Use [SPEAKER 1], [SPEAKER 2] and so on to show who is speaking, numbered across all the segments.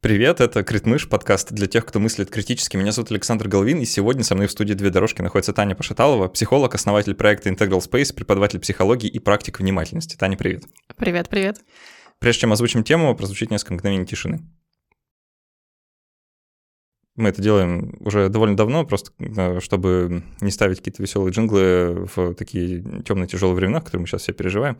[SPEAKER 1] Привет, это Критмыш, подкаст для тех, кто мыслит критически. Меня зовут Александр Головин, и сегодня со мной в студии «Две дорожки» находится Таня Пашаталова, психолог, основатель проекта Integral Space, преподаватель психологии и практик внимательности. Таня, привет.
[SPEAKER 2] Привет, привет.
[SPEAKER 1] Прежде чем озвучим тему, прозвучит несколько мгновений тишины. Мы это делаем уже довольно давно, просто э, чтобы не ставить какие-то веселые джинглы в такие темные тяжелые времена, которые мы сейчас все переживаем.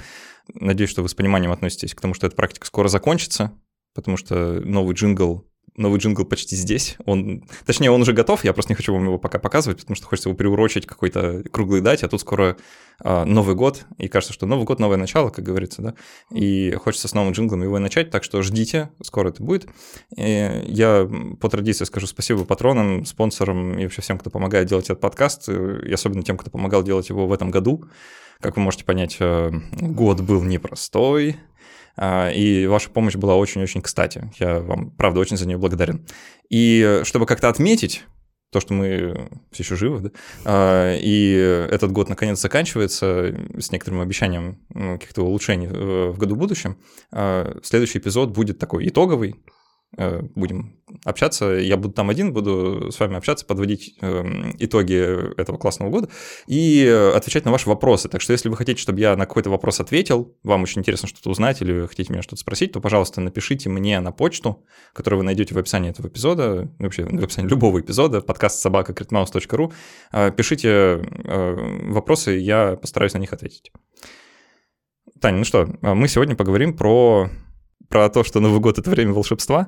[SPEAKER 1] Надеюсь, что вы с пониманием относитесь к тому, что эта практика скоро закончится, потому что новый джингл новый джингл почти здесь. Он, точнее, он уже готов, я просто не хочу вам его пока показывать, потому что хочется его приурочить какой-то круглой дате, а тут скоро а, Новый год, и кажется, что Новый год — новое начало, как говорится, да, и хочется с новым джинглом его начать, так что ждите, скоро это будет. И я по традиции скажу спасибо патронам, спонсорам и вообще всем, кто помогает делать этот подкаст, и особенно тем, кто помогал делать его в этом году. Как вы можете понять, э, год был непростой, и ваша помощь была очень-очень кстати. Я вам, правда, очень за нее благодарен. И чтобы как-то отметить то, что мы все еще живы, да? А, и этот год наконец заканчивается с некоторым обещанием каких-то улучшений в году будущем. А, следующий эпизод будет такой итоговый, Э, будем общаться. Я буду там один, буду с вами общаться, подводить эм, итоги этого классного года и отвечать на ваши вопросы. Так что если вы хотите, чтобы я на какой-то вопрос ответил, вам очень интересно что-то узнать или вы хотите меня что-то спросить, то, пожалуйста, напишите мне на почту, которую вы найдете в описании этого эпизода, вообще в описании любого эпизода, подкаст собака э, Пишите э, вопросы, я постараюсь на них ответить. Таня, ну что, мы сегодня поговорим про про то, что Новый год — это время волшебства.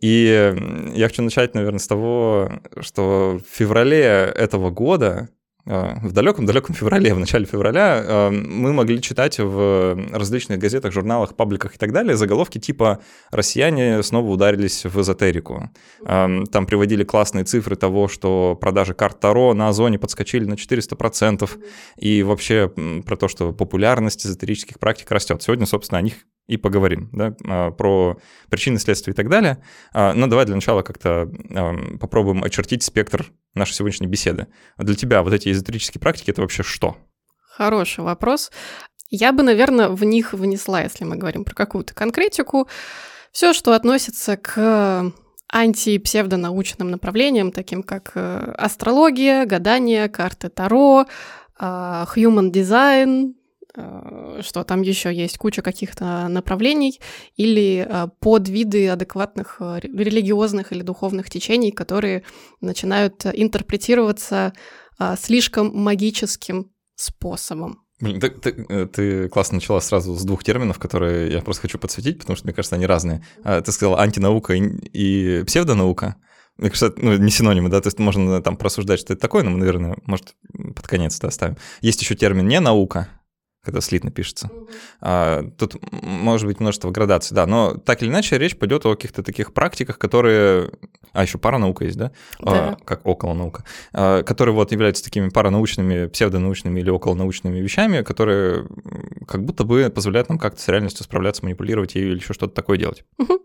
[SPEAKER 1] И я хочу начать, наверное, с того, что в феврале этого года а, в далеком-далеком феврале, в начале февраля, а, мы могли читать в различных газетах, журналах, пабликах и так далее заголовки типа «Россияне снова ударились в эзотерику». А, там приводили классные цифры того, что продажи карт Таро на Озоне подскочили на 400%, и вообще про то, что популярность эзотерических практик растет. Сегодня, собственно, о них и поговорим, да, про причины, следствия и так далее. Но давай для начала как-то попробуем очертить спектр нашей сегодняшней беседы. Для тебя вот эти эзотерические практики — это вообще что?
[SPEAKER 2] Хороший вопрос. Я бы, наверное, в них внесла, если мы говорим про какую-то конкретику, все, что относится к анти-псевдонаучным направлениям, таким как э, астрология, гадание, карты Таро, а, human design, что там еще есть куча каких-то направлений или э, подвиды адекватных религиозных или духовных течений, которые начинают интерпретироваться слишком магическим способом.
[SPEAKER 1] Блин, ты, ты, э, ты классно начала сразу с двух терминов, которые я просто хочу подсветить, потому что, мне кажется, они разные. А, ты сказала антинаука и псевдонаука. Мне кажется, ну, не синонимы, да, то есть можно там просуждать, что это такое, но мы, наверное, может, под конец это оставим. Есть еще термин не наука, когда слитно пишется. А, тут может быть множество градаций, да, но так или иначе речь пойдет о каких-то таких практиках, которые... А, еще паранаука есть, да?
[SPEAKER 2] да.
[SPEAKER 1] А, как околонаука. А, которые вот являются такими паранаучными, псевдонаучными или околонаучными вещами, которые как будто бы позволяют нам как-то с реальностью справляться, манипулировать ее или еще что-то такое делать. Mm-hmm.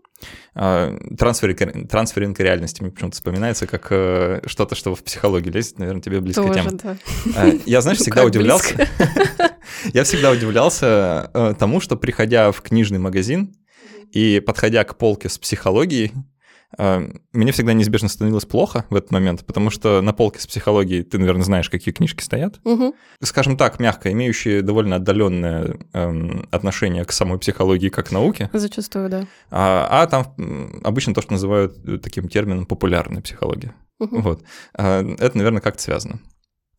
[SPEAKER 1] Трансферинг, трансферинг реальности мне почему-то вспоминается как э, что-то, что в психологии лезет, наверное, тебе близко
[SPEAKER 2] Тоже,
[SPEAKER 1] тема.
[SPEAKER 2] Да.
[SPEAKER 1] Я, знаешь, всегда удивлялся. Я всегда удивлялся э, тому, что приходя в книжный магазин и подходя к полке с психологией, мне всегда неизбежно становилось плохо в этот момент, потому что на полке с психологией ты, наверное, знаешь, какие книжки стоят.
[SPEAKER 2] Угу.
[SPEAKER 1] Скажем так, мягко, имеющие довольно отдаленное эм, отношение к самой психологии как науке.
[SPEAKER 2] Зачастую, да.
[SPEAKER 1] А, а там обычно то, что называют э, таким термином популярная психология. Угу. Вот. А, это, наверное, как-то связано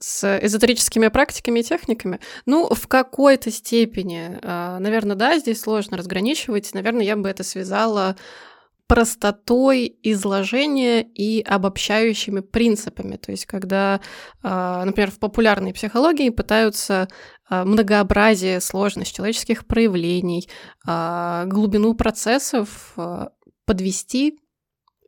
[SPEAKER 2] с эзотерическими практиками и техниками? Ну, в какой-то степени, наверное, да, здесь сложно разграничивать. Наверное, я бы это связала простотой изложения и обобщающими принципами. То есть, когда, а, например, в популярной психологии пытаются а, многообразие, сложность человеческих проявлений, глубину процессов подвести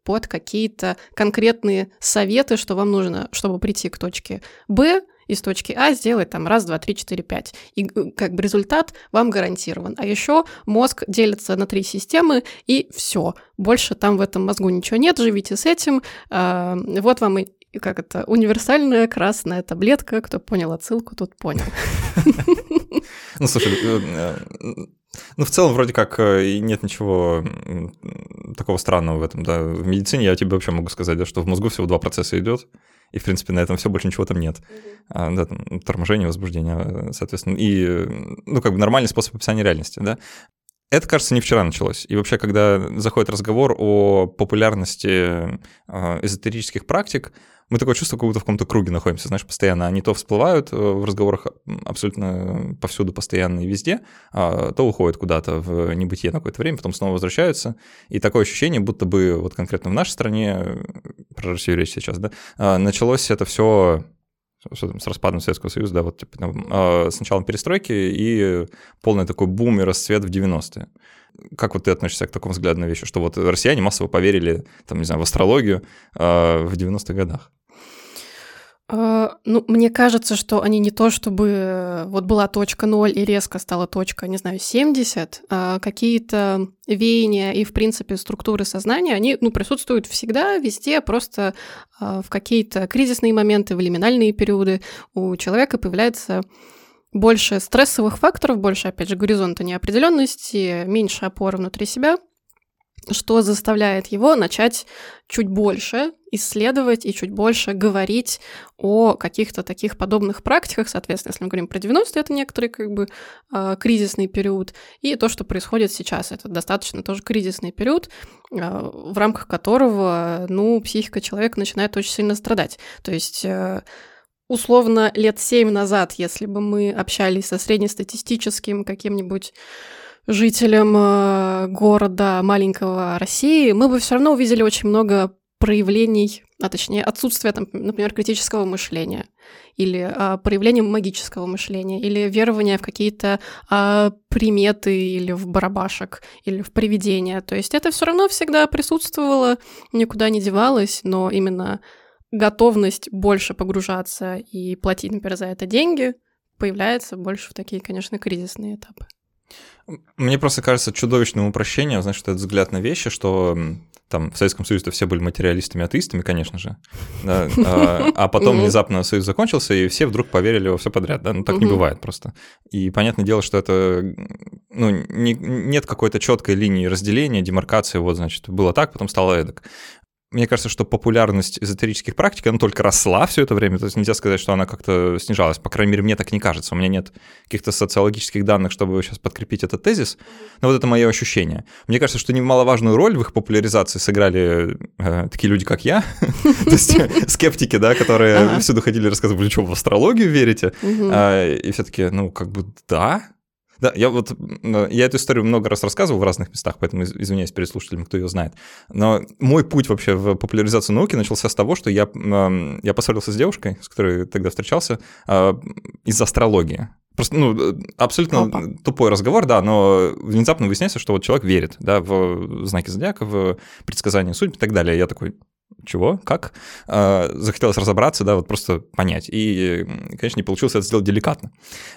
[SPEAKER 2] под какие-то конкретные советы, что вам нужно, чтобы прийти к точке Б, из точки А сделать там раз, два, три, четыре, пять. И э, как бы результат вам гарантирован. А еще мозг делится на три системы, и все. Больше там в этом мозгу ничего нет, живите с этим. А, вот вам и как это, универсальная красная таблетка. Кто понял отсылку, тот понял.
[SPEAKER 1] Ну, слушай, э, э, Ну, в целом, вроде как, нет ничего такого странного в этом, да. В медицине я тебе вообще могу сказать, да, что в мозгу всего два процесса идет, и, в принципе, на этом все, больше ничего там нет. Mm-hmm. А, да, там, торможение, возбуждение, соответственно, и, ну, как бы нормальный способ описания реальности, да. Это, кажется, не вчера началось. И вообще, когда заходит разговор о популярности э, эзотерических практик, мы такое чувство, как будто в каком-то круге находимся, знаешь, постоянно. Они то всплывают э, в разговорах абсолютно повсюду, постоянно и везде, а то уходят куда-то в небытие на какое-то время, потом снова возвращаются. И такое ощущение, будто бы вот конкретно в нашей стране, про Россию речь сейчас, да, а, началось это все с распадом Советского Союза, да, вот типа, а, с началом перестройки и полный такой бум и расцвет в 90-е. Как вот ты относишься к такому взгляду на вещи, что вот россияне массово поверили, там, не знаю, в астрологию э, в 90-х годах?
[SPEAKER 2] А, ну, мне кажется, что они не то чтобы вот была точка 0 и резко стала точка, не знаю, 70, а какие-то веяния и, в принципе, структуры сознания, они, ну, присутствуют всегда, везде, просто а, в какие-то кризисные моменты, в лиминальные периоды. У человека появляется больше стрессовых факторов, больше, опять же, горизонта неопределенности, меньше опоры внутри себя – что заставляет его начать чуть больше исследовать и чуть больше говорить о каких-то таких подобных практиках. Соответственно, если мы говорим про 90-е, это некоторый как бы э, кризисный период, и то, что происходит сейчас, это достаточно тоже кризисный период, э, в рамках которого, ну, психика человека начинает очень сильно страдать. То есть э, условно лет семь назад, если бы мы общались со среднестатистическим каким-нибудь жителям э, города маленького России, мы бы все равно увидели очень много проявлений, а точнее отсутствия, там, например, критического мышления или а, проявления магического мышления, или верования в какие-то а, приметы, или в барабашек, или в привидения. То есть это все равно всегда присутствовало, никуда не девалось, но именно готовность больше погружаться и платить, например, за это деньги появляется больше в такие, конечно, кризисные этапы.
[SPEAKER 1] Мне просто кажется чудовищным упрощением, знаешь, что этот взгляд на вещи, что там в Советском Союзе все были материалистами, атеистами, конечно же, да, а, а потом внезапно Союз закончился, и все вдруг поверили во все подряд, да, ну так не бывает просто. И понятное дело, что это, ну, не, нет какой-то четкой линии разделения, демаркации, вот, значит, было так, потом стало эдак мне кажется, что популярность эзотерических практик, она только росла все это время, то есть нельзя сказать, что она как-то снижалась, по крайней мере, мне так не кажется, у меня нет каких-то социологических данных, чтобы сейчас подкрепить этот тезис, но вот это мое ощущение. Мне кажется, что немаловажную роль в их популяризации сыграли э, такие люди, как я, то есть скептики, да, которые всюду ходили и рассказывали, что в астрологию верите, а, и все таки ну, как бы да, да, я вот, я эту историю много раз рассказывал в разных местах, поэтому извиняюсь перед слушателями, кто ее знает. Но мой путь вообще в популяризацию науки начался с того, что я, я поссорился с девушкой, с которой тогда встречался, а, из астрологии. Просто, ну, абсолютно Опа. тупой разговор, да, но внезапно выясняется, что вот человек верит, да, в знаки зодиака, в предсказания судьб и так далее. Я такой, чего, как, а, захотелось разобраться, да, вот просто понять. И, конечно, не получилось это сделать деликатно.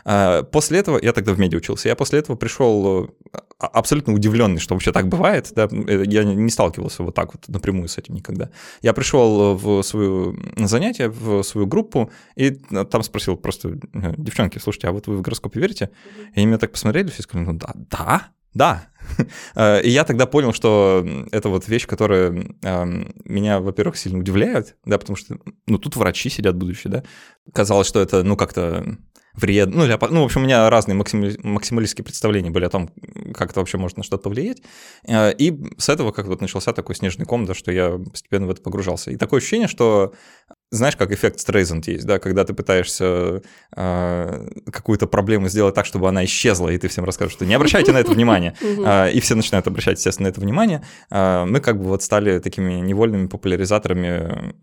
[SPEAKER 1] А, после этого, я тогда в медиа учился, я после этого пришел а, абсолютно удивленный, что вообще так бывает, да, э, я не сталкивался вот так вот напрямую с этим никогда. Я пришел в свою занятие, в свую группу, и там спросил просто, «Э, девчонки, слушайте, а вот вы в гороскопе верите? И они меня так посмотрели, все сказали, ну да, да, да. Э, и я тогда понял, что это вот вещь, которая меня, во-первых, сильно удивляет, да, потому что, ну, тут врачи сидят будущие, да. Казалось, что это, ну, как-то вредно. Ну, или, ну, в общем, у меня разные максимали, максималистские представления были о том, как это вообще может на что-то повлиять. Э, и с этого как вот начался такой снежный ком, да, что я постепенно в это погружался. И такое ощущение, что знаешь, как эффект Стрейзенд есть, да, когда ты пытаешься э, какую-то проблему сделать так, чтобы она исчезла, и ты всем расскажешь, что не обращайте на это внимание, э, и все начинают обращать, естественно, на это внимание, э, мы как бы вот стали такими невольными популяризаторами,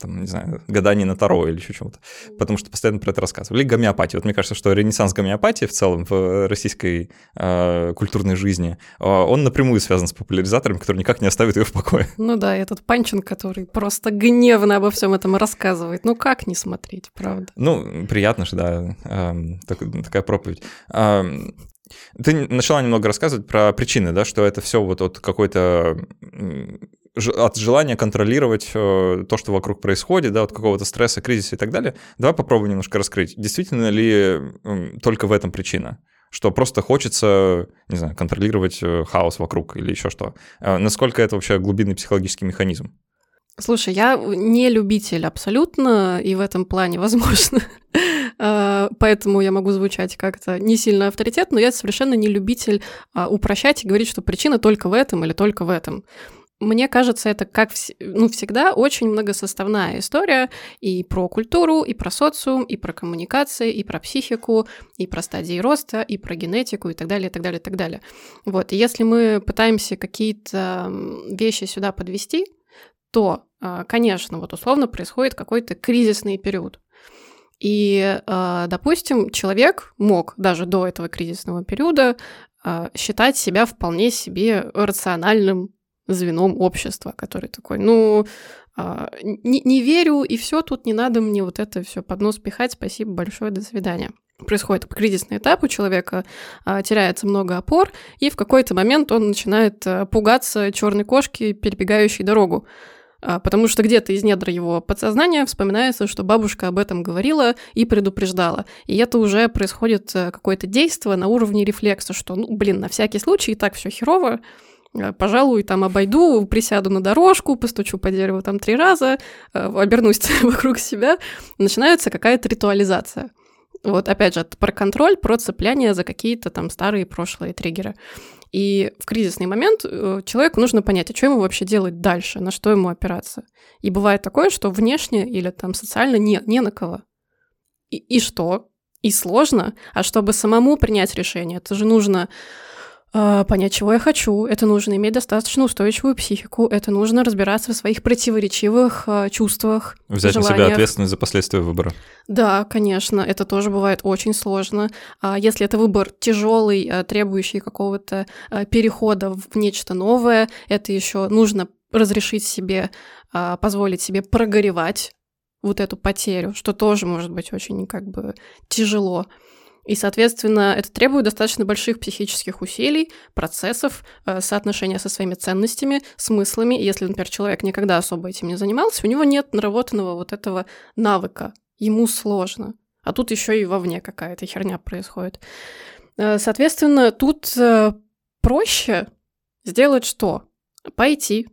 [SPEAKER 1] там, не знаю, гаданий на Таро или еще чего-то, потому что постоянно про это рассказывали. гомеопатия. Вот мне кажется, что ренессанс гомеопатии в целом в российской э, культурной жизни, он напрямую связан с популяризаторами, которые никак не оставят ее в покое.
[SPEAKER 2] Ну да, этот Панчин, который просто гневно обо всем этом рассказывает. Ну как не смотреть, правда?
[SPEAKER 1] Ну, приятно же, да, эм, так, такая проповедь. Эм, ты начала немного рассказывать про причины, да, что это все вот от какой-то от желания контролировать э, то, что вокруг происходит, да, от какого-то стресса, кризиса и так далее. Давай попробуем немножко раскрыть. Действительно ли только в этом причина? что просто хочется, не знаю, контролировать э, хаос вокруг или еще что. А насколько это вообще глубинный психологический механизм?
[SPEAKER 2] Слушай, я не любитель абсолютно, и в этом плане, возможно, а, поэтому я могу звучать как-то не сильно авторитет, но я совершенно не любитель а, упрощать и говорить, что причина только в этом или только в этом. Мне кажется, это, как ну, всегда, очень многосоставная история и про культуру, и про социум, и про коммуникации, и про психику, и про стадии роста, и про генетику, и так далее, и так далее, и так далее. Вот, и если мы пытаемся какие-то вещи сюда подвести, то, а, конечно, вот условно происходит какой-то кризисный период. И, а, допустим, человек мог даже до этого кризисного периода а, считать себя вполне себе рациональным звеном общества, который такой, ну, не, не верю, и все, тут не надо мне вот это все под нос пихать, спасибо большое, до свидания происходит кризисный этап, у человека теряется много опор, и в какой-то момент он начинает пугаться черной кошки, перебегающей дорогу. А, потому что где-то из недр его подсознания вспоминается, что бабушка об этом говорила и предупреждала. И это уже происходит э, какое-то действие на уровне рефлекса, что, ну, блин, на всякий случай и так все херово, э, пожалуй, там обойду, присяду на дорожку, постучу по дереву там три раза, э, обернусь вокруг себя, начинается какая-то ритуализация. Вот опять же, про контроль, про цепляние за какие-то там старые прошлые триггеры. И в кризисный момент э, человеку нужно понять, а что ему вообще делать дальше, на что ему опираться. И бывает такое, что внешне или там социально не, не на кого. И, и что? И сложно. А чтобы самому принять решение, это же нужно понять, чего я хочу, это нужно иметь достаточно устойчивую психику, это нужно разбираться в своих противоречивых э, чувствах.
[SPEAKER 1] Взять желаниях. на себя ответственность за последствия выбора.
[SPEAKER 2] Да, конечно, это тоже бывает очень сложно. А если это выбор тяжелый, требующий какого-то перехода в нечто новое, это еще нужно разрешить себе, позволить себе прогоревать вот эту потерю, что тоже может быть очень как бы тяжело. И, соответственно, это требует достаточно больших психических усилий, процессов, э, соотношения со своими ценностями, смыслами. Если, например, человек никогда особо этим не занимался, у него нет наработанного вот этого навыка. Ему сложно. А тут еще и вовне какая-то херня происходит. Э, соответственно, тут э, проще сделать что? Пойти.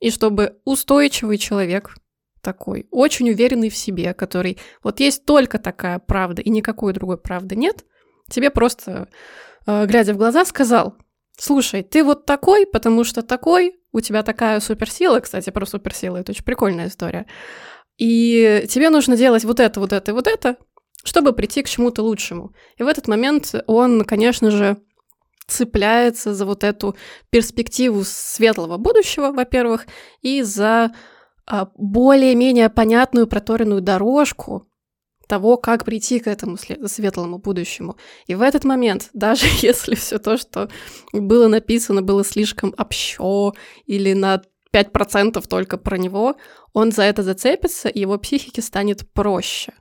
[SPEAKER 2] И чтобы устойчивый человек, такой, очень уверенный в себе, который вот есть только такая правда и никакой другой правды нет, тебе просто, э, глядя в глаза, сказал, слушай, ты вот такой, потому что такой, у тебя такая суперсила, кстати, про суперсилы, это очень прикольная история, и тебе нужно делать вот это, вот это и вот это, чтобы прийти к чему-то лучшему. И в этот момент он, конечно же, цепляется за вот эту перспективу светлого будущего, во-первых, и за более-менее понятную проторенную дорожку того, как прийти к этому светлому будущему. И в этот момент, даже если все то, что было написано, было слишком общо или на 5% только про него, он за это зацепится, и его психике станет проще.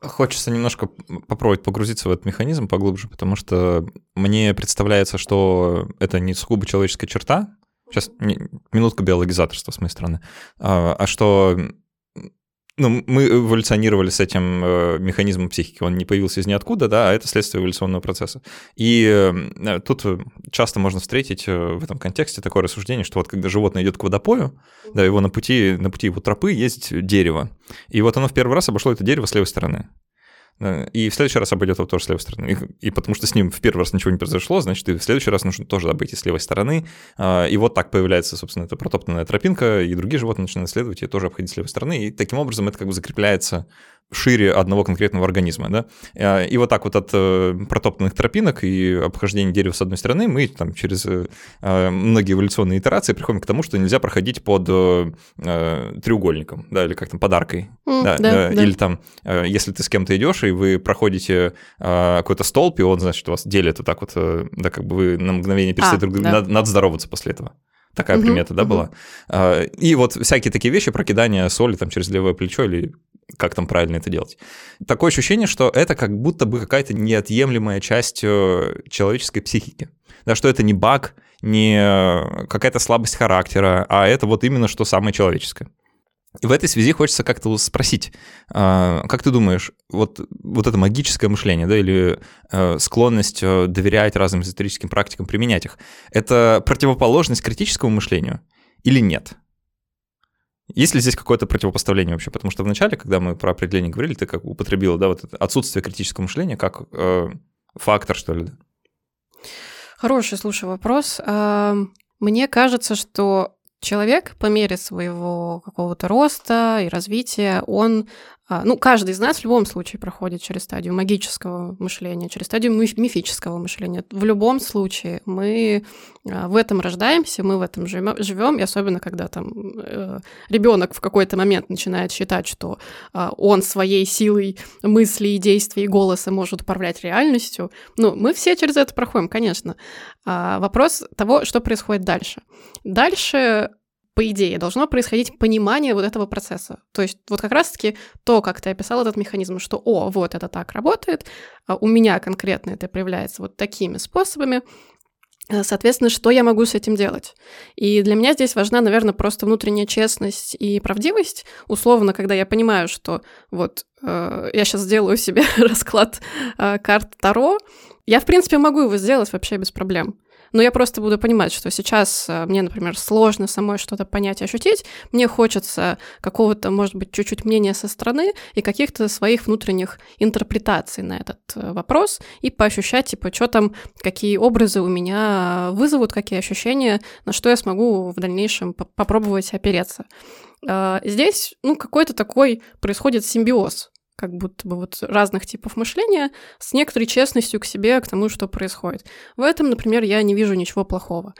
[SPEAKER 1] Хочется немножко попробовать погрузиться в этот механизм поглубже, потому что мне представляется, что это не сугубо человеческая черта, Сейчас минутка биологизаторства с моей стороны. А, а что ну, мы эволюционировали с этим э, механизмом психики, он не появился из ниоткуда, да, а это следствие эволюционного процесса. И э, тут часто можно встретить э, в этом контексте такое рассуждение, что вот когда животное идет к водопою, да, его на пути, на пути его тропы есть дерево, и вот оно в первый раз обошло это дерево с левой стороны. И в следующий раз обойдет его тоже с левой стороны. И, и потому что с ним в первый раз ничего не произошло, значит, и в следующий раз нужно тоже обойти с левой стороны. А, и вот так появляется, собственно, эта протоптанная тропинка, и другие животные начинают следовать и тоже обходить с левой стороны. И таким образом это как бы закрепляется шире одного конкретного организма, да. А, и вот так вот от э, протоптанных тропинок и обхождения дерева с одной стороны мы там через э, многие эволюционные итерации приходим к тому, что нельзя проходить под э, треугольником, да, или как там, подаркой. Mm, да, да, да. Или там, если ты с кем-то идешь, и вы проходите какой-то столб, и он, значит, вас делит вот так вот, да, как бы вы на мгновение перестали а, друг друга, да. надо, надо здороваться после этого. Такая угу, примета, да, угу. была? И вот всякие такие вещи, прокидание соли там через левое плечо или как там правильно это делать. Такое ощущение, что это как будто бы какая-то неотъемлемая часть э, человеческой психики. Да, что это не баг, не какая-то слабость характера, а это вот именно что самое человеческое. И в этой связи хочется как-то спросить, а, как ты думаешь, вот, вот это магическое мышление, да, или э, склонность э, доверять разным эзотерическим практикам, применять их, это противоположность критическому мышлению или нет? Есть ли здесь какое-то противопоставление вообще? Потому что вначале, когда мы про определение говорили, ты как употребила, да, вот это отсутствие критического мышления как э, фактор, что ли?
[SPEAKER 2] Хороший, слушай, вопрос. Мне кажется, что человек по мере своего какого-то роста и развития, он ну, каждый из нас в любом случае проходит через стадию магического мышления, через стадию мифического мышления. В любом случае мы а, в этом рождаемся, мы в этом живем, и особенно когда там э, ребенок в какой-то момент начинает считать, что а, он своей силой мыслей, действий и голоса может управлять реальностью. Ну, мы все через это проходим, конечно. Вопрос того, что происходит дальше. Дальше по идее, должно происходить понимание вот этого процесса. То есть вот как раз-таки то, как ты описал этот механизм, что, о, вот это так работает, а у меня конкретно это проявляется вот такими способами, э, Соответственно, что я могу с этим делать? И для меня здесь важна, наверное, просто внутренняя честность и правдивость. Условно, когда я понимаю, что вот э, я сейчас сделаю себе расклад э, карт Таро, я, в принципе, могу его сделать вообще без проблем но я просто буду понимать, что сейчас э, мне, например, сложно самой что-то понять и ощутить, мне хочется какого-то, может быть, чуть-чуть мнения со стороны и каких-то своих внутренних интерпретаций на этот э, вопрос и поощущать, типа, что там, какие образы у меня вызовут, какие ощущения, на что я смогу в дальнейшем попробовать опереться. Э, здесь, ну, какой-то такой происходит симбиоз как будто бы вот разных типов мышления с некоторой честностью к себе, к тому, что происходит. В этом, например, я не вижу ничего плохого.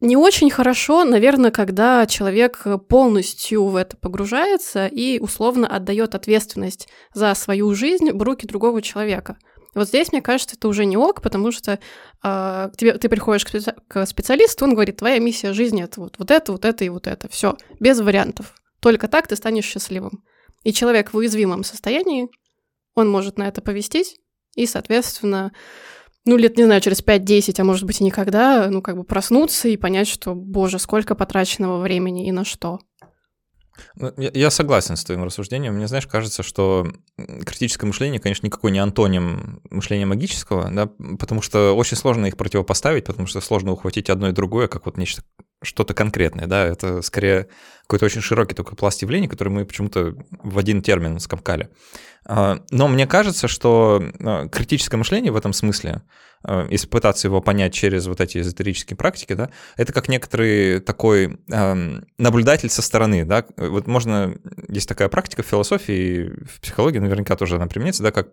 [SPEAKER 2] Не очень хорошо, наверное, когда человек полностью в это погружается и условно отдает ответственность за свою жизнь в руки другого человека. Вот здесь, мне кажется, это уже не ок, потому что э, тебе, ты приходишь к, специ- к специалисту, он говорит, твоя миссия жизни это вот, вот это, вот это и вот это. Все, без вариантов. Только так ты станешь счастливым. И человек в уязвимом состоянии, он может на это повестись, и, соответственно, ну, лет, не знаю, через 5-10, а может быть и никогда, ну, как бы проснуться и понять, что, боже, сколько потраченного времени и на что.
[SPEAKER 1] Ну, я согласен с твоим рассуждением. Мне, знаешь, кажется, что критическое мышление, конечно, никакой не антоним мышления магического, да, потому что очень сложно их противопоставить, потому что сложно ухватить одно и другое, как вот нечто, что-то конкретное, да, это скорее какой-то очень широкий такой пласт явлений, который мы почему-то в один термин скомкали. А, но мне кажется, что а, критическое мышление в этом смысле, а, если пытаться его понять через вот эти эзотерические практики, да, это как некоторый такой наблюдатель со стороны, да, вот можно, есть такая практика в философии, в психологии наверняка тоже она применяется, да, как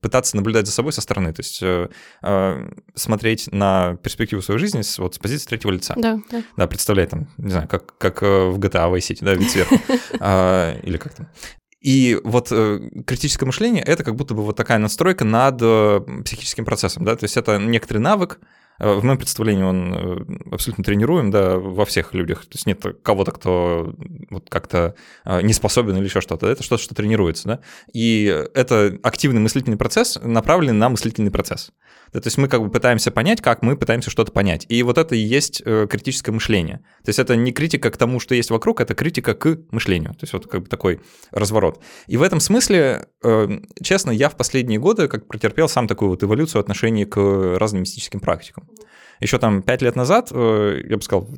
[SPEAKER 1] пытаться наблюдать за собой со стороны, то есть смотреть на перспективу своей жизни с, вот, с позиции третьего лица.
[SPEAKER 2] Да, да.
[SPEAKER 1] Да, представлять там, не знаю, как, как э, в GTA Vice City, да, вид сверху, или как там. И вот э, критическое мышление — это как будто бы вот такая настройка над э, психическим процессом, да, то есть это некоторый навык, в моем представлении он э, абсолютно тренируем, да, во всех людях. То есть нет кого-то, кто вот как-то э, не способен или еще что-то. Это что-то, что тренируется, да. И это активный мыслительный процесс, направленный на мыслительный процесс. Да, то есть мы как бы пытаемся понять, как мы пытаемся что-то понять. И вот это и есть э, критическое мышление. То есть это не критика к тому, что есть вокруг, это критика к мышлению. То есть вот как бы такой разворот. И в этом смысле, э, честно, я в последние годы как претерпел сам такую вот эволюцию отношений к разным мистическим практикам. Еще там пять лет назад, э, я бы сказал,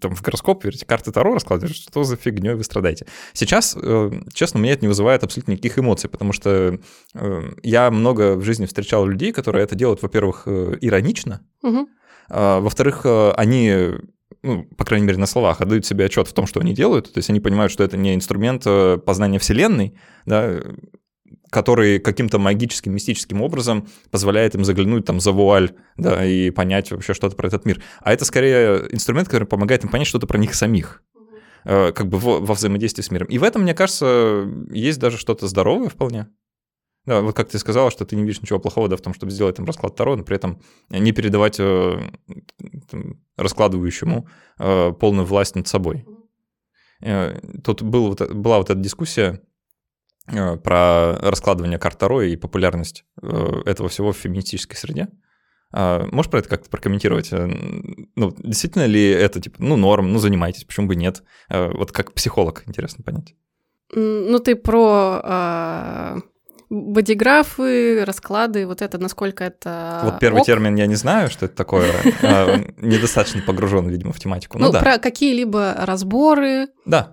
[SPEAKER 1] там в гороскоп верите, карты Таро раскладываешь, что за фигней вы страдаете. Сейчас, э, честно, меня это не вызывает абсолютно никаких эмоций, потому что э, я много в жизни встречал людей, которые это делают, во-первых, иронично, угу. а, во-вторых, они ну, по крайней мере, на словах, отдают себе отчет в том, что они делают. То есть они понимают, что это не инструмент познания Вселенной, да, который каким-то магическим, мистическим образом позволяет им заглянуть там за вуаль, да, и понять вообще что-то про этот мир. А это скорее инструмент, который помогает им понять что-то про них самих э, как бы во, во взаимодействии с миром. И в этом, мне кажется, есть даже что-то здоровое вполне. Да, вот как ты сказала, что ты не видишь ничего плохого да, в том, чтобы сделать там расклад Таро, но при этом не передавать э, там, раскладывающему э, полную власть над собой. Э, тут был, вот, была вот эта дискуссия про раскладывание карт и популярность э, этого всего в феминистической среде. А, можешь про это как-то прокомментировать? Э, ну, действительно ли это, типа, ну, норм, ну, занимайтесь, почему бы нет? А, вот как психолог интересно понять.
[SPEAKER 2] Ну, ты про э, бодиграфы, расклады, вот это, насколько это
[SPEAKER 1] Вот первый
[SPEAKER 2] ок.
[SPEAKER 1] термин я не знаю, что это такое. А, недостаточно погружен, видимо, в тематику.
[SPEAKER 2] Ну,
[SPEAKER 1] Ну
[SPEAKER 2] про какие-либо разборы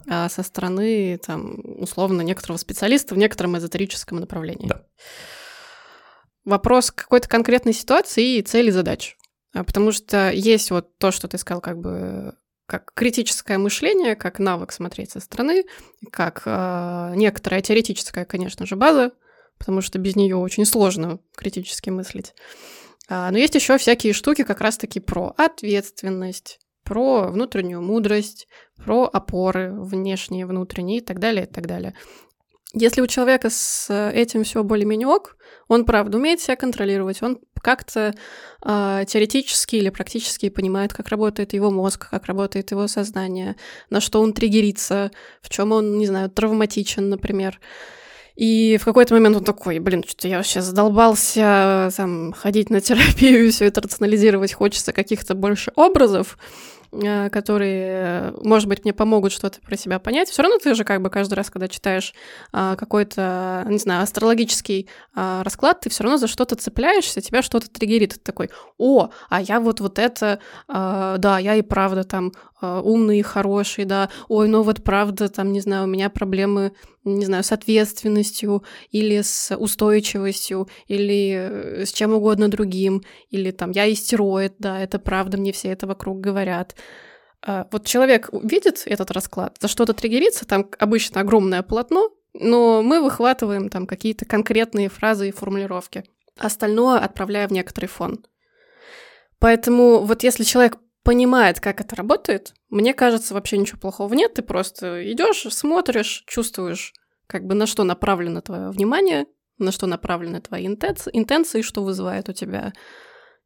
[SPEAKER 2] а, со стороны, там, условно, некоторого специалиста в некотором эзотерическом направлении.
[SPEAKER 1] Да.
[SPEAKER 2] Вопрос какой-то конкретной ситуации и цели задач. А, Потому что есть вот то, что ты сказал, как бы как критическое мышление, как навык смотреть со стороны, как э, некоторая теоретическая, конечно же, база, потому что без нее очень сложно критически мыслить. А, но есть еще всякие штуки как раз-таки про ответственность, про внутреннюю мудрость, про опоры внешние, внутренние и так далее, и так далее. Если у человека с этим все более-менее ок, он, правда, умеет себя контролировать, он как-то э, теоретически или практически понимает, как работает его мозг, как работает его сознание, на что он триггерится, в чем он, не знаю, травматичен, например. И в какой-то момент он такой, блин, что-то я вообще задолбался там, ходить на терапию, все это рационализировать, хочется каких-то больше образов, э, которые, может быть, мне помогут что-то про себя понять. Все равно ты же как бы каждый раз, когда читаешь а, какой-то, не знаю, астрологический а, расклад, ты все равно за что-то цепляешься, тебя что-то триггерит. Ты такой, о, а я вот вот это, а, да, я и правда там умный и хороший, да, ой, ну вот правда, там, не знаю, у меня проблемы, не знаю, с ответственностью или с устойчивостью, или э, с чем угодно другим, или там я истероид, да, это правда, мне все это вокруг говорят. А, Вот человек видит этот расклад, за что-то триггерится, там обычно огромное полотно, но мы выхватываем там какие-то конкретные фразы и формулировки. Остальное отправляя в некоторый фон. Поэтому вот если человек понимает, как это работает, мне кажется, вообще ничего плохого нет. Ты просто идешь, смотришь, чувствуешь, как бы на что направлено твое внимание, на что направлены твои интенции, интенции, что вызывает у тебя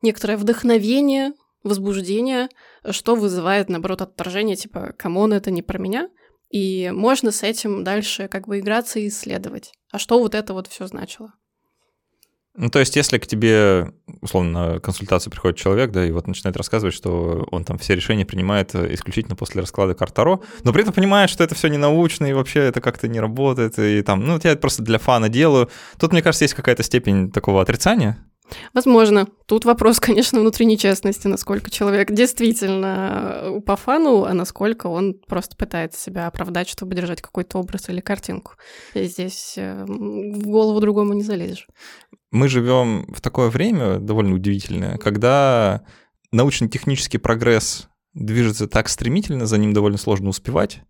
[SPEAKER 2] некоторое вдохновение, возбуждение, что вызывает, наоборот, отторжение, типа, come on, это не про меня. И можно с этим дальше как бы играться и исследовать. А что вот это вот все значило?
[SPEAKER 1] Ну, то есть, если к тебе, условно, на консультацию приходит человек, да, и вот начинает рассказывать, что он там все решения принимает э, исключительно после расклада карт но при этом понимает, что это все не научно, и вообще это как-то не работает, и там, ну, я это просто для фана делаю. Тут, мне кажется, есть какая-то степень такого отрицания,
[SPEAKER 2] Возможно. Тут вопрос, конечно, внутренней честности, насколько человек действительно по фану, а насколько он просто пытается себя оправдать, чтобы держать какой-то образ или картинку. И здесь э, в голову другому не залезешь.
[SPEAKER 1] мы живем в такое время довольно удивительное, когда научно-технический прогресс движется так стремительно, за ним довольно сложно успевать.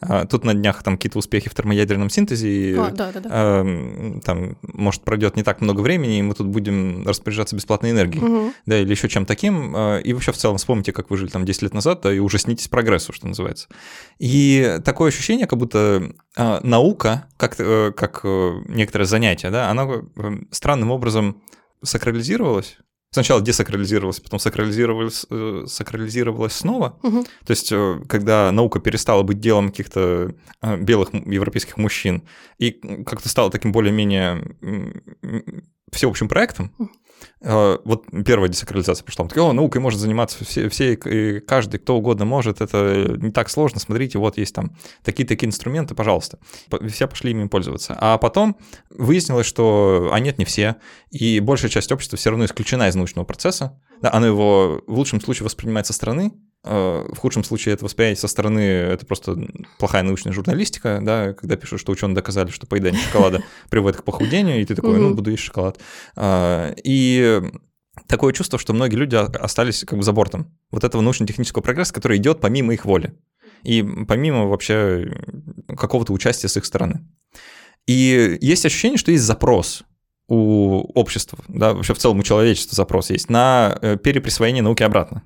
[SPEAKER 1] А, Тут на днях там какие-то успехи в термоядерном синтезе, и
[SPEAKER 2] А, да, да, да.
[SPEAKER 1] а, там, может, пройдет не так много времени, и мы тут будем распоряжаться бесплатной энергией,
[SPEAKER 2] Мгм.
[SPEAKER 1] да, или еще чем таким. а, И вообще в целом вспомните, как вы жили там 10 лет назад, да, и ужаснитесь прогрессу, что называется. И такое ощущение, как будто а, наука, как, э, как э, некоторое занятие, да, она э, странным образом сакрализировалась. Сначала десакрализировалась, потом сакрализировалась, э, сакрализировалась снова.
[SPEAKER 2] Мгм.
[SPEAKER 1] То есть, э, когда наука перестала быть делом каких-то э, белых европейских мужчин и как-то стала таким более-менее всеобщим проектом, э, вот первая десакрализация пошла. Мы такие, о, наукой может заниматься все, все и каждый, кто угодно может, это не так сложно, смотрите, вот есть там такие-такие инструменты, пожалуйста. Все пошли ими пользоваться. А потом выяснилось, что, а нет, не все, и большая часть общества все равно исключена из научного процесса. Да, оно его в лучшем случае воспринимает со стороны, в худшем случае это восприятие со стороны это просто плохая научная журналистика, да, когда пишут, что ученые доказали, что поедание шоколада приводит к похудению, и ты такой, ну, буду есть шоколад. А, И такое чувство, что многие люди остались как бы за бортом вот этого научно-технического прогресса, который идет помимо их воли и помимо вообще какого-то участия с их стороны. И есть ощущение, что есть запрос у общества, да, вообще в целом у человечества запрос есть на э, переприсвоение науки обратно.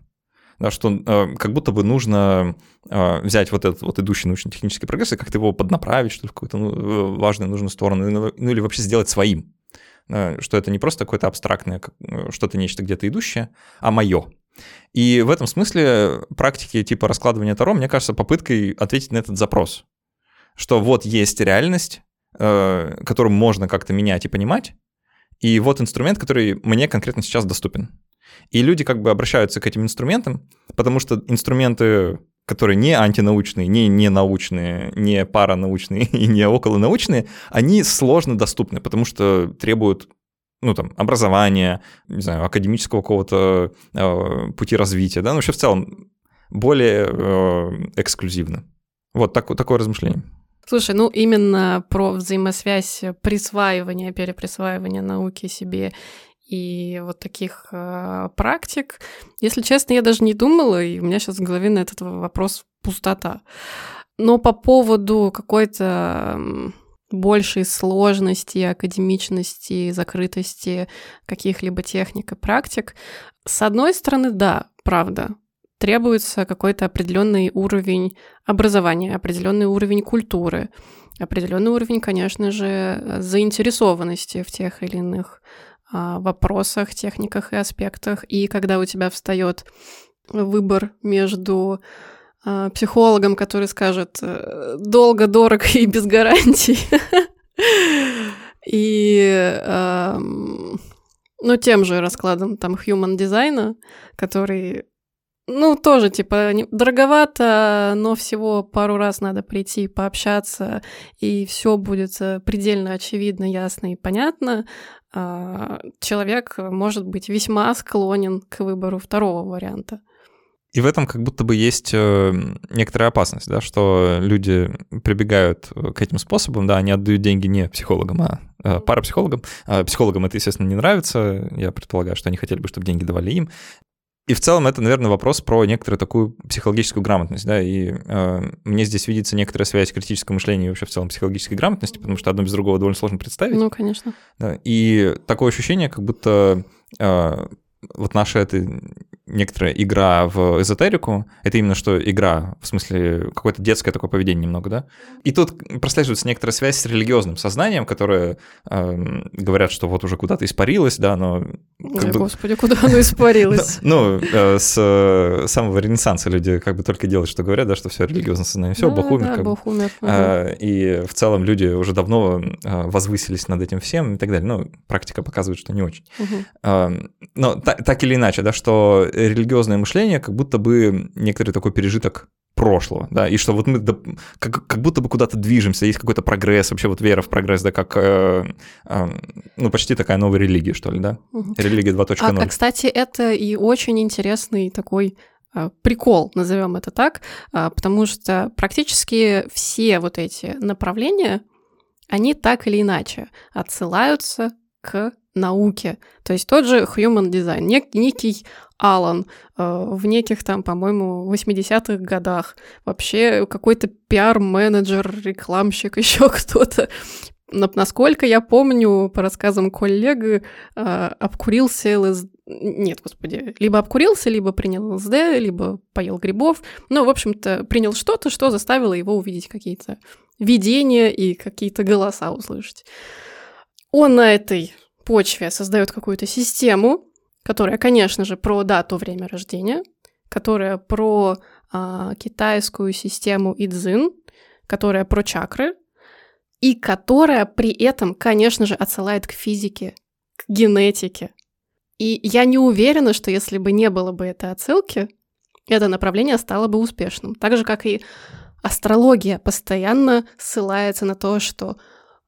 [SPEAKER 1] Да, что э, как будто бы нужно э, взять вот этот вот идущий научно-технический прогресс и как-то его поднаправить, что ли, в какую-то ну, э, важную, нужную сторону, ну, ну или вообще сделать своим. Э, что это не просто какое-то абстрактное, э, что-то нечто где-то идущее, а мое. И в этом смысле практики типа раскладывания Таро, мне кажется, попыткой ответить на этот запрос. Что вот есть реальность, э, которую можно как-то менять и понимать, и вот инструмент, который мне конкретно сейчас доступен. И люди как бы обращаются к этим инструментам, потому что инструменты которые не антинаучные, не ненаучные, не паранаучные и не околонаучные, они сложно доступны, потому что требуют ну, там, образования, не знаю, академического какого-то э, пути развития, да, ну, вообще в целом более э, эксклюзивно. Вот так, такое размышление.
[SPEAKER 2] Слушай, ну именно про взаимосвязь присваивания, переприсваивания науки себе и вот таких э, практик, если честно, я даже не думала, и у меня сейчас в голове на этот вопрос пустота. Но по поводу какой-то большей сложности, академичности, закрытости каких-либо техник и практик, с одной стороны, да, правда, требуется какой-то определенный уровень образования, определенный уровень культуры, определенный уровень, конечно же, заинтересованности в тех или иных вопросах, техниках и аспектах. И когда у тебя встает выбор между а, психологом, который скажет э, долго, дорого и без гарантий, и ну, тем же раскладом там human дизайна, который ну, тоже, типа, дороговато, но всего пару раз надо прийти, пообщаться, и все будет э, предельно очевидно, ясно и понятно. А, человек может быть весьма склонен к выбору второго варианта.
[SPEAKER 1] И в этом как будто бы есть э, некоторая опасность, да, что люди прибегают э, к этим способам, да, они отдают деньги не психологам, а, а парапсихологам. А психологам это, естественно, не нравится. Я предполагаю, что они хотели бы, чтобы деньги давали им. И в целом это, наверное, вопрос про некоторую такую психологическую грамотность, да, и э, мне здесь видится некоторая связь критического мышления и вообще в целом психологической грамотности, потому что одно без другого довольно сложно представить.
[SPEAKER 2] Ну, конечно.
[SPEAKER 1] Да, и такое ощущение, как будто э, вот наша это некоторая игра в эзотерику, это именно что игра, в смысле какое-то детское такое поведение немного, да? И тут прослеживается некоторая связь с религиозным сознанием, которое э, говорят, что вот уже куда-то испарилось, да, но...
[SPEAKER 2] Ой, бы... господи, куда оно испарилось?
[SPEAKER 1] Ну, э, с самого Ренессанса люди как бы только делают, что говорят, да, что все религиозное сознание, все, Бог умер.
[SPEAKER 2] Бог умер.
[SPEAKER 1] А, и в целом люди уже давно а, возвысились над этим всем и так далее. Ну, практика показывает, что не очень. Но так или иначе, да, что религиозное мышление как будто бы некоторый такой пережиток прошлого, да, и что вот мы как, как будто бы куда-то движемся, есть какой-то прогресс, вообще вот вера в прогресс, да, как, э, э, ну, почти такая новая религия, что ли, да, угу. религия 2.0.
[SPEAKER 2] А, а, кстати, это и очень интересный такой а, прикол, назовем это так, а, потому что практически все вот эти направления, они так или иначе отсылаются к науке. То есть тот же human design, нек- некий Алан э, в неких там, по-моему, 80-х годах. Вообще какой-то пиар-менеджер, рекламщик, еще кто-то. Но, насколько я помню, по рассказам коллег, э, обкурился ЛСД. Нет, господи, либо обкурился, либо принял ЛСД, либо поел грибов. Ну, в общем-то, принял что-то, что заставило его увидеть какие-то видения и какие-то голоса услышать. Он на этой почве создает какую-то систему, которая, конечно же, про дату, время рождения, которая про а, китайскую систему Идзин, которая про чакры, и которая при этом, конечно же, отсылает к физике, к генетике. И я не уверена, что если бы не было бы этой отсылки, это направление стало бы успешным. Так же, как и астрология постоянно ссылается на то, что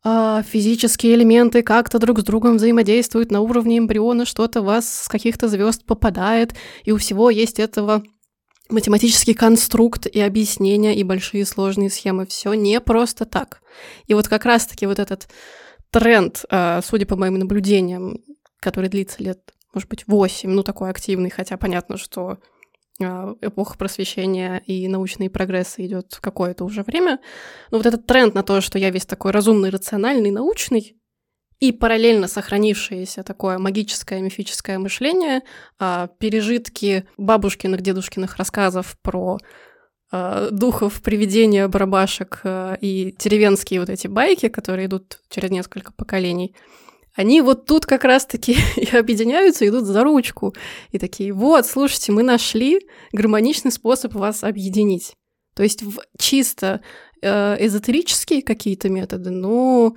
[SPEAKER 2] а физические элементы как-то друг с другом взаимодействуют на уровне эмбриона, что-то вас с каких-то звезд попадает, и у всего есть этого математический конструкт и объяснения, и большие сложные схемы. Все не просто так. И вот как раз-таки вот этот тренд, а, судя по моим наблюдениям, который длится лет, может быть, 8, ну такой активный, хотя понятно, что эпоха просвещения и научный прогресс идет какое-то уже время. Но вот этот тренд на то, что я весь такой разумный, рациональный, научный, и параллельно сохранившееся такое магическое, мифическое мышление, а, пережитки бабушкиных, дедушкиных рассказов про а, духов, привидения, барабашек и деревенские вот эти байки, которые идут через несколько поколений – они вот тут как раз-таки и объединяются, идут за ручку. И такие, вот, слушайте, мы нашли гармоничный способ вас объединить. То есть в чисто э, эзотерические какие-то методы, ну,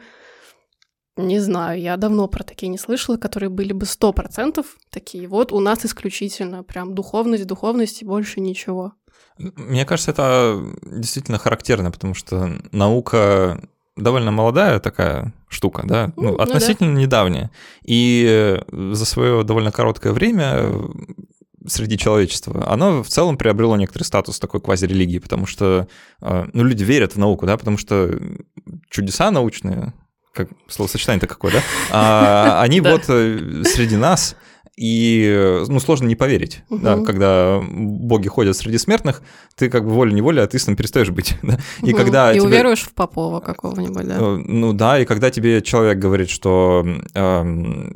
[SPEAKER 2] Не знаю, я давно про такие не слышала, которые были бы сто процентов такие. Вот у нас исключительно прям духовность, духовность и больше ничего.
[SPEAKER 1] Мне кажется, это действительно характерно, потому что наука довольно молодая такая штука, да, ну, ну относительно ну, да. недавняя. И за свое довольно короткое время среди человечества, оно в целом приобрело некоторый статус такой квазирелигии, потому что э, ну, люди верят в науку, да, потому что чудеса научные, как словосочетание-то какое, да, а, они вот э, среди нас, и ну, сложно не поверить, угу. да, когда боги ходят среди смертных, ты как бы волей-неволей атеистом перестаешь быть. Да?
[SPEAKER 2] И угу. когда и тебе... уверуешь в Попова какого-нибудь, да?
[SPEAKER 1] Э, ну да, и когда тебе человек говорит, что э,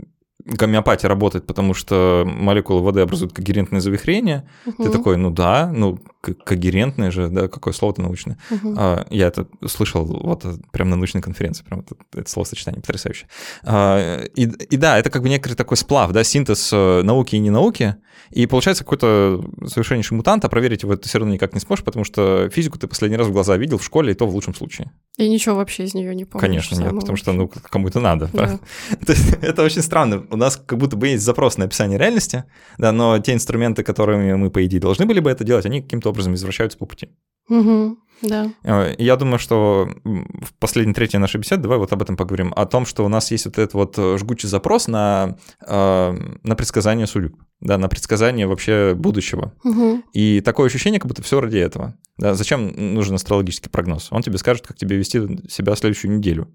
[SPEAKER 1] гомеопатия работает, потому что молекулы воды образуют когерентное завихрение, угу. ты такой, ну да, ну когерентное же, да, какое слово-то научное. Угу. А, я это слышал вот прямо на научной конференции, прям это, это словосочетание потрясающее. А, и, и да, это как бы некоторый такой сплав, да, синтез э, науки и не науки, и получается какой-то совершеннейший мутант, а проверить его ты все равно никак не сможешь, потому что физику ты последний раз в глаза видел в школе, и то в лучшем случае.
[SPEAKER 2] И ничего вообще из нее не помню.
[SPEAKER 1] Конечно, нет, потому что ну кому-то надо. Да. это очень странно. У нас как будто бы есть запрос на описание реальности, да, но те инструменты, которыми мы, по идее, должны были бы это делать, они каким-то образом извращаются по пути.
[SPEAKER 2] Угу, да.
[SPEAKER 1] Э, я думаю, что в последней третьей нашей беседе давай вот об этом поговорим, о том, что у нас есть вот этот вот э, жгучий запрос на, э, на предсказание судеб, да, на предсказание вообще будущего. Угу. И такое ощущение, как будто все ради этого. Да, зачем нужен астрологический прогноз? Он тебе скажет, как тебе вести себя следующую неделю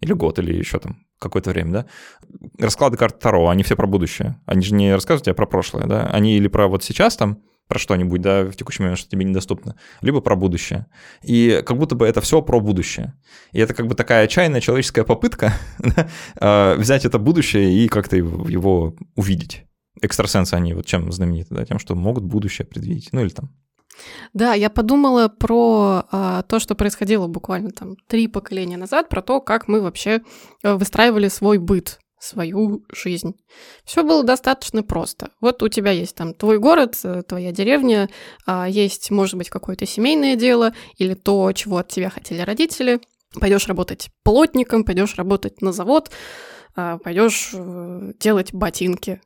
[SPEAKER 1] или год, или еще там какое-то время, да. Расклады карт Таро, они все про будущее. Они же не рассказывают тебе про прошлое, да. Они или про вот сейчас там, про что-нибудь, да, в текущий момент, что тебе недоступно, либо про будущее. И как будто бы это все про будущее. И это как бы такая отчаянная человеческая попытка а, взять это будущее и как-то его увидеть. Экстрасенсы, они вот чем знамениты, да, тем, что могут будущее предвидеть, ну или там
[SPEAKER 2] да, я подумала про а, то, что происходило буквально там три поколения назад, про то, как мы вообще э, выстраивали свой быт свою жизнь. Все было достаточно просто. Вот у тебя есть там твой город, э, твоя деревня, а, есть, может быть, какое-то семейное дело или то, чего от тебя хотели родители. Пойдешь работать плотником, пойдешь работать на завод, а, пойдешь э, делать ботинки.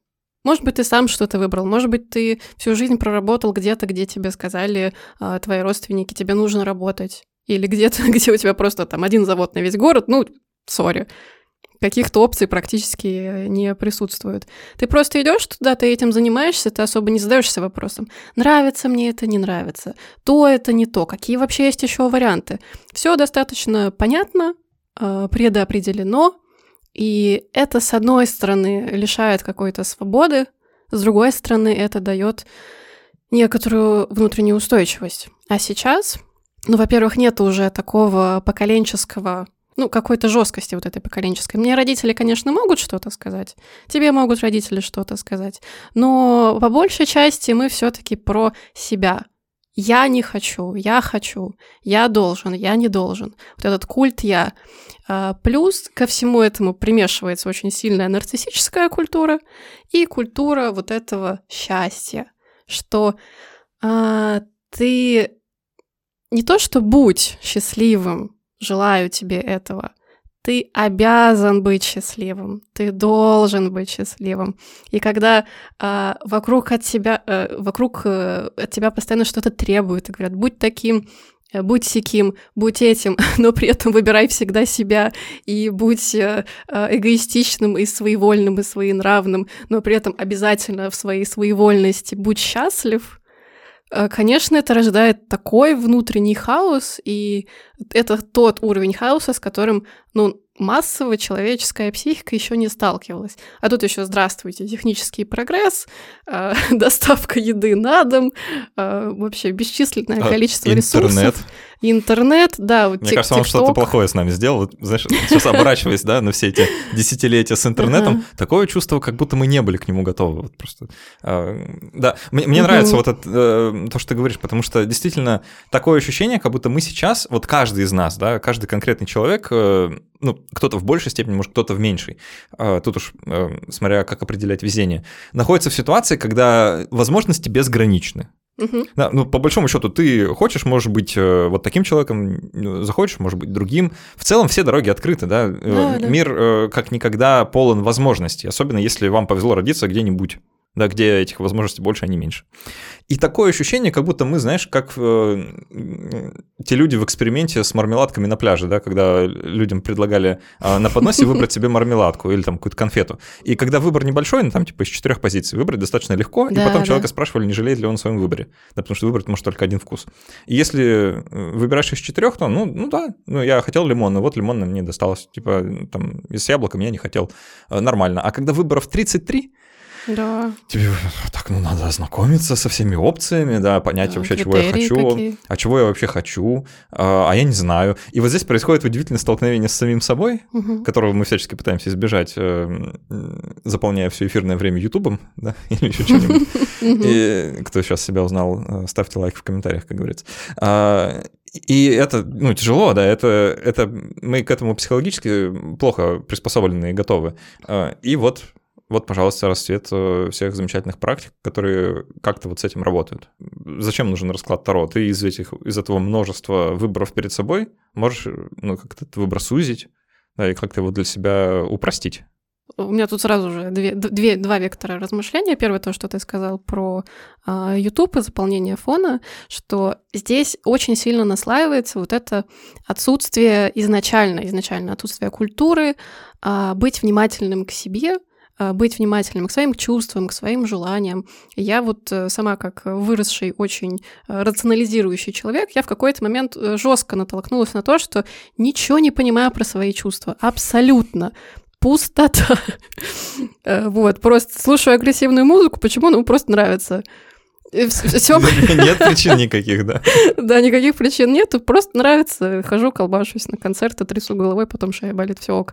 [SPEAKER 2] Может быть, ты сам что-то выбрал, может быть, ты всю жизнь проработал где-то, где тебе сказали а, твои родственники, тебе нужно работать. Или где-то, где у тебя просто там один завод на весь город, ну, сори каких-то опций практически не присутствует. Ты просто идешь туда, ты этим занимаешься, ты особо не задаешься вопросом, нравится мне это, не нравится, то это не то, какие вообще есть еще варианты. Все достаточно понятно, а, предопределено, и это, с одной стороны, лишает какой-то свободы, с другой стороны, это дает некоторую внутреннюю устойчивость. А сейчас, ну, во-первых, нет уже такого поколенческого ну, какой-то жесткости вот этой поколенческой. Мне родители, конечно, могут что-то сказать, тебе могут родители что-то сказать, но по большей части мы все-таки про себя. Я не хочу, я хочу, я должен, я не должен. Вот этот культ я. А, плюс ко всему этому примешивается очень сильная нарциссическая культура и культура вот этого счастья, что а, ты не то что будь счастливым, желаю тебе этого. Ты обязан быть счастливым, ты должен быть счастливым. И когда э, вокруг от тебя, э, вокруг э, от тебя постоянно что-то требуют, и говорят, будь таким, э, будь сяким, будь этим, но при этом выбирай всегда себя и будь э, э, эгоистичным и своевольным и своенравным, но при этом обязательно в своей своевольности будь счастлив, конечно, это рождает такой внутренний хаос, и это тот уровень хаоса, с которым, ну, массово человеческая психика еще не сталкивалась. А тут еще здравствуйте, технический прогресс, э, доставка еды на дом, э, вообще бесчисленное а, количество интернет. ресурсов. Интернет, да.
[SPEAKER 1] Вот Мне кажется, он что-то плохое с нами сделал. Знаешь, сейчас оборачиваясь, да, на все эти десятилетия с интернетом, такое чувство, как будто мы не были к нему готовы. Вот просто. А, да, мне, нравится вот это, э, то, что ты говоришь, потому что действительно такое ощущение, как будто мы сейчас, вот каждый из нас, да, каждый конкретный человек, э, ну, кто-то в большей степени, может, кто-то в меньшей, а, тут уж э, смотря как определять везение, находится в ситуации, когда возможности безграничны.
[SPEAKER 2] Мгм.
[SPEAKER 1] Да, ну, по большому счету, ты хочешь, может быть, э, вот таким человеком, захочешь, может быть, другим. В целом все дороги открыты, да. Э,
[SPEAKER 2] Да, да.
[SPEAKER 1] Мир э, как никогда полон возможностей, особенно если вам повезло родиться где-нибудь, да, где этих возможностей больше, а не меньше. И такое ощущение, как будто мы, знаешь, как э, те люди в эксперименте с мармеладками на пляже, да, когда людям предлагали э, на подносе выбрать себе мармеладку или там какую-то конфету. И когда выбор небольшой, ну, там типа из четырех позиций выбрать достаточно легко, и
[SPEAKER 2] Да,
[SPEAKER 1] потом
[SPEAKER 2] да.
[SPEAKER 1] человека спрашивали, не жалеет ли он о своем выборе. Да, потому что выбрать может только один вкус. И если э, выбираешь из четырех, то, ну, ну да, ну я хотел лимон, но вот лимон мне досталось. Типа, там, с яблоком я не хотел. Э, Нормально. А когда выборов 33,
[SPEAKER 2] Да.
[SPEAKER 1] тебе так, ну, надо ознакомиться со всеми опциями, да, понять
[SPEAKER 2] Да,
[SPEAKER 1] вообще, чего я хочу,
[SPEAKER 2] какие.
[SPEAKER 1] а чего я вообще хочу, а а я не знаю. И вот здесь происходит удивительное столкновение с самим собой,
[SPEAKER 2] Мгм.
[SPEAKER 1] которого мы всячески пытаемся избежать, э, заполняя все эфирное время Ютубом, да, или еще. И кто сейчас себя узнал, э, ставьте лайк в комментариях, как говорится. А, И это, ну, тяжело, да, это, это мы к этому психологически плохо приспособлены и готовы. А, И вот, вот, пожалуйста, расцвет э, всех замечательных практик, которые как-то вот с этим работают. Зачем нужен расклад Таро? Ты из, этих, из этого множества выборов перед собой можешь, э, ну, как-то этот выбор сузить, да, и как-то его для себя упростить.
[SPEAKER 2] У меня тут сразу же две, две, два вектора размышления. Первое, то, что ты сказал про а, YouTube и заполнение фона, что здесь очень сильно наслаивается вот это отсутствие изначально, изначально отсутствие культуры, а, быть внимательным к себе, быть внимательным к своим чувствам, к своим желаниям. Я вот э, сама как выросший очень э, рационализирующий человек, я в какой-то момент жестко натолкнулась на то, что ничего не понимаю про свои чувства. Абсолютно пустота. Э, Вот, просто слушаю агрессивную музыку, почему? Ну, просто нравится. Все,
[SPEAKER 1] Нет причин никаких, да.
[SPEAKER 2] да, никаких причин нету, просто нравится. Хожу, колбашусь на концерты, трясу головой, потом шея болит, все ок.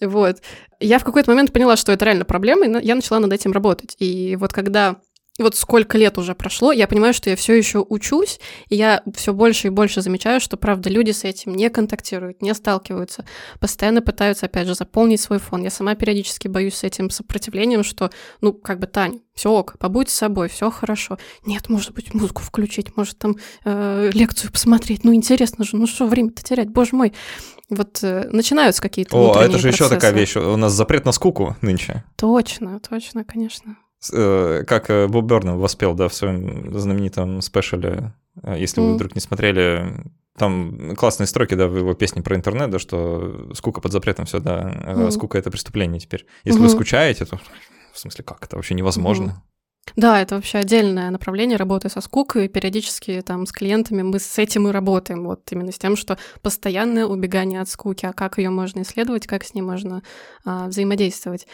[SPEAKER 2] Вот. Я в какой-то момент поняла, что это реально проблема, и я начала над этим работать. И вот когда вот сколько лет уже прошло, я понимаю, что я все еще учусь, и я все больше и больше замечаю, что, правда, люди с этим не контактируют, не сталкиваются, постоянно пытаются, опять же, заполнить свой фон. Я сама периодически боюсь с этим сопротивлением, что, ну, как бы, Тань, все ок, побудь с собой, все хорошо. Нет, может быть, музыку включить, может, там э, лекцию посмотреть. Ну, интересно же, ну что, время-то терять, боже мой. Вот э, начинаются какие-то
[SPEAKER 1] О, а это же еще такая
[SPEAKER 2] процессы.
[SPEAKER 1] вещь. У нас запрет на скуку нынче.
[SPEAKER 2] Точно, точно, конечно.
[SPEAKER 1] Э, Как э, Боб Бёрнем воспел, да, в своем знаменитом спешале, э, если вы
[SPEAKER 2] Мгм.
[SPEAKER 1] вдруг не смотрели, там классные строки, да, в его песне про интернет, да, что скука под запретом все, да,
[SPEAKER 2] Мгм.
[SPEAKER 1] скука — это преступление теперь. Если вы
[SPEAKER 2] Мгм.
[SPEAKER 1] скучаете, то в смысле как? Это вообще невозможно.
[SPEAKER 2] Да, это вообще отдельное направление работы со скукой. Периодически там с клиентами мы с этим и работаем. Вот именно с тем, что постоянное убегание от скуки, а как ее можно исследовать, как с ней можно а, взаимодействовать.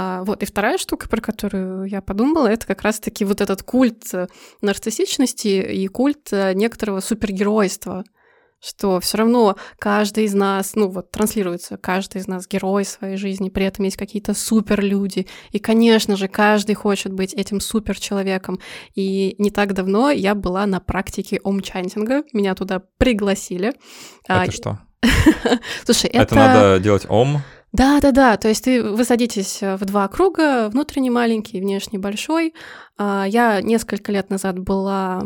[SPEAKER 2] А, вот, и вторая штука, про которую я подумала, это как раз-таки вот этот культ э, нарциссичности и культ э, некоторого супергеройства, что все равно каждый из нас, ну вот транслируется, каждый из нас герой своей жизни, при этом есть какие-то суперлюди, и, конечно же, каждый хочет быть этим суперчеловеком. И не так давно я была на практике омчантинга, меня туда пригласили. А,
[SPEAKER 1] Это что?
[SPEAKER 2] Слушай,
[SPEAKER 1] Это надо делать ом.
[SPEAKER 2] Да, да, да. То есть ты вы садитесь э, в два круга, внутренний маленький, внешний большой. А, Я несколько лет назад была,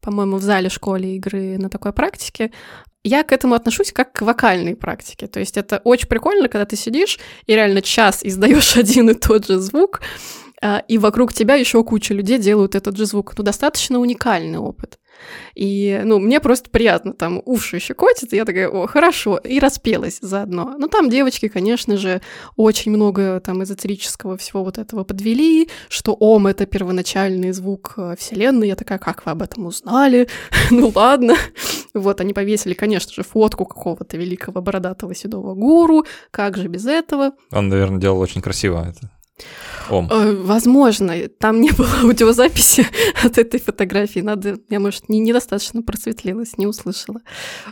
[SPEAKER 2] по-моему, в зале школе игры на такой практике. Я к этому отношусь как к вокальной практике. То есть это очень прикольно, когда ты сидишь и реально час издаешь один и тот же звук, а, и вокруг тебя еще куча людей делают этот же звук. Ну, достаточно уникальный опыт. И, ну, мне просто приятно, там уши щекотят, и я такая, о, хорошо, и распелась заодно. Ну, там девочки, конечно же, очень много там эзотерического всего вот этого подвели, что ом — это первоначальный звук э, Вселенной. Я такая, как вы об этом узнали? ну, ладно. Вот, они повесили, конечно же, фотку какого-то великого бородатого седого гуру, как же без этого?
[SPEAKER 1] Он, наверное, делал очень красиво это. Ом.
[SPEAKER 2] Э, Возможно, там не было аудиозаписи от этой фотографии. Надо, я, может, не, недостаточно просветлилась, не услышала.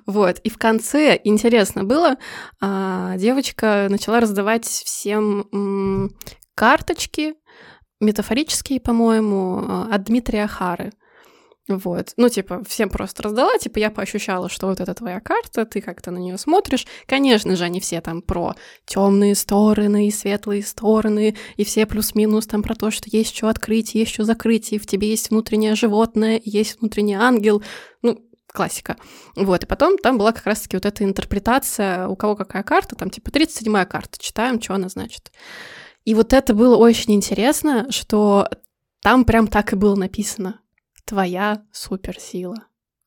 [SPEAKER 2] Вот. И в конце интересно было, а, девочка начала раздавать всем карточки, метафорические, по-моему, а, от Дмитрия Хары. Вот. Ну, типа, всем просто раздала, типа, я поощущала, что вот это твоя карта, ты как-то на нее смотришь. Конечно же, они все там про темные стороны и светлые стороны, и все плюс-минус там про то, что есть что открыть, есть что закрыть, и в тебе есть внутреннее животное, есть внутренний ангел. Ну, классика. Вот, и потом там была как раз-таки вот эта интерпретация, у кого какая карта, там типа 37-я карта, читаем, что она значит. И вот это было очень интересно, что там прям так и было написано твоя суперсила.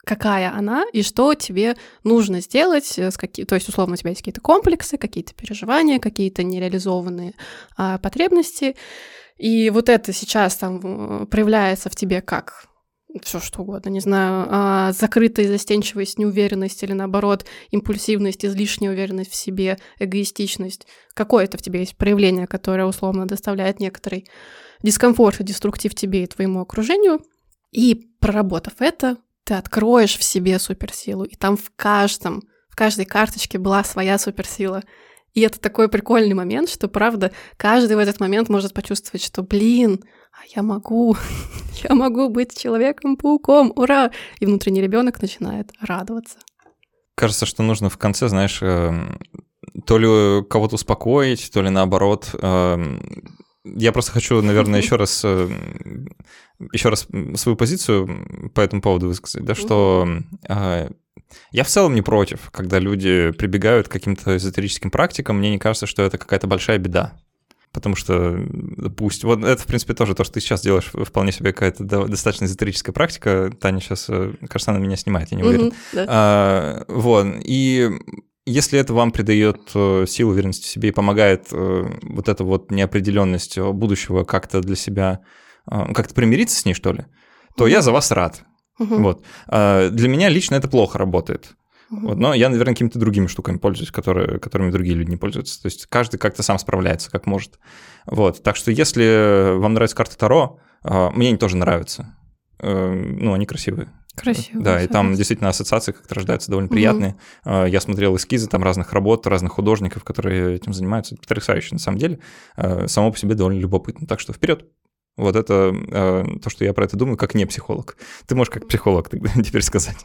[SPEAKER 2] Какая она и что тебе нужно сделать, э, с какие, то есть, условно, у тебя есть какие-то комплексы, какие-то переживания, какие-то нереализованные а, потребности. И вот это сейчас там проявляется в тебе как все что угодно, не знаю, а, закрытая застенчивость, неуверенность или наоборот импульсивность, излишняя уверенность в себе, эгоистичность. Какое-то в тебе есть проявление, которое условно доставляет некоторый дискомфорт и деструктив тебе и твоему окружению, и проработав это, ты откроешь в себе суперсилу, и там в каждом, в каждой карточке была своя суперсила. И это такой прикольный момент, что, правда, каждый в этот момент может почувствовать, что, блин, а я могу, я могу быть человеком-пауком, ура! И внутренний ребенок начинает радоваться.
[SPEAKER 1] Кажется, что нужно в конце, знаешь, эм, то ли кого-то успокоить, то ли наоборот. Я просто хочу, наверное, еще раз э, еще раз свою позицию по этому поводу высказать, да, что э, я в целом не против, когда люди прибегают к каким-то эзотерическим практикам, мне не кажется, что это какая-то большая беда. Потому что, пусть, вот это, в принципе, тоже то, что ты сейчас делаешь, вполне себе какая-то достаточно эзотерическая практика. Таня сейчас, э, кажется, она меня снимает, я не уверен. Mm-hmm, да. а, вот, и если это вам придает э, силу, уверенности в себе и помогает э, вот эта вот неопределенность будущего как-то для себя а, как-то примириться с ней, что ли, то я за вас рад. Вот. А для меня лично это плохо работает. Вот, но я, наверное, какими-то другими штуками пользуюсь, которые, которыми другие люди не пользуются. То есть каждый как-то сам справляется, как может. Вот. Так что если вам нравится карта Таро, а, мне они тоже нравятся. Э, ну, они красивые.
[SPEAKER 2] Красиво.
[SPEAKER 1] Да, и там действительно ассоциации как-то рождаются довольно приятные. Угу. Я смотрел эскизы там разных работ, разных художников, которые этим занимаются. Это потрясающе на самом деле. Само по себе довольно любопытно. Так что вперед. Вот это э, то, что я про это думаю, как не психолог. Ты можешь как психолог тогда теперь сказать.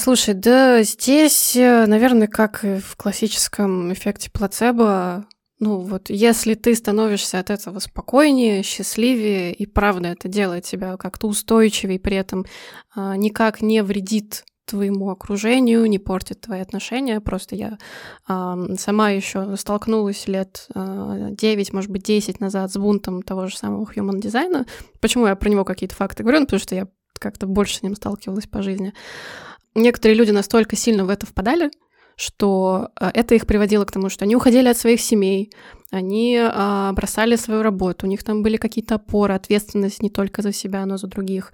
[SPEAKER 2] Слушай, да, здесь, э, наверное, как и в классическом эффекте плацебо, ну вот, если ты становишься от этого спокойнее, счастливее, и правда это делает тебя как-то устойчивее, при этом а, никак не вредит твоему окружению, не портит твои отношения. Просто я э, сама еще столкнулась лет э, 9, может быть, 10 назад с бунтом того же самого human дизайна. Почему я про него какие-то факты говорю? Ну, потому что я как-то больше с ним сталкивалась по жизни. Некоторые люди настолько сильно в это впадали, что э, это их приводило к тому, что они уходили от своих семей, они а, бросали свою работу, у них там были какие-то опоры, ответственность не только за себя, но и за других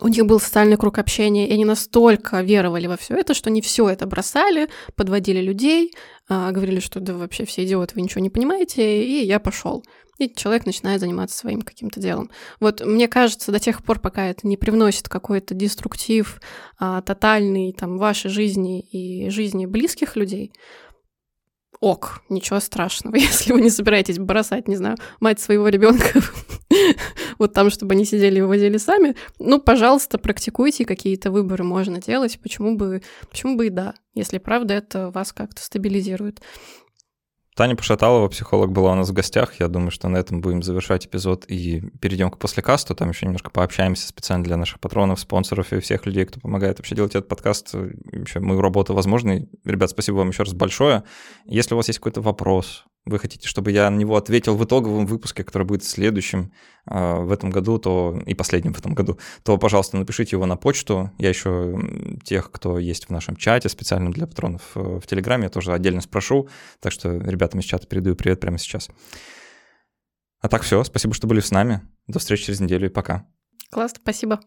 [SPEAKER 2] у них был социальный круг общения, и они настолько веровали во все это, что они все это бросали, подводили людей, а, говорили, что да вообще все идиоты, вы ничего не понимаете, и я пошел. И человек начинает заниматься своим каким-то делом. Вот мне кажется, до тех пор, пока это не привносит какой-то деструктив а, тотальный там, вашей жизни и жизни близких людей, ок, ничего страшного, если вы не собираетесь бросать, не знаю, мать своего ребенка вот там, чтобы они сидели и вывозили сами, ну, пожалуйста, практикуйте, какие-то выборы можно делать, почему бы, почему бы и да, если правда это вас как-то стабилизирует.
[SPEAKER 1] Таня Пошаталова, психолог, была у нас в гостях. Я думаю, что на этом будем завершать эпизод и перейдем к послекасту. Там еще немножко пообщаемся специально для наших патронов, спонсоров и всех людей, кто помогает вообще делать этот подкаст. Вообще мою работу возможной. Ребят, спасибо вам еще раз большое. Если у вас есть какой-то вопрос, вы хотите, чтобы я на него ответил в итоговом выпуске, который будет следующим э, в этом году, то и последним в этом году, то, пожалуйста, напишите его на почту. Я еще тех, кто есть в нашем чате специальном для патронов э, в Телеграме, я тоже отдельно спрошу. Так что ребятам из чата передаю привет прямо сейчас. А так все, спасибо, что были с нами. До встречи через неделю и пока.
[SPEAKER 2] Класс, спасибо.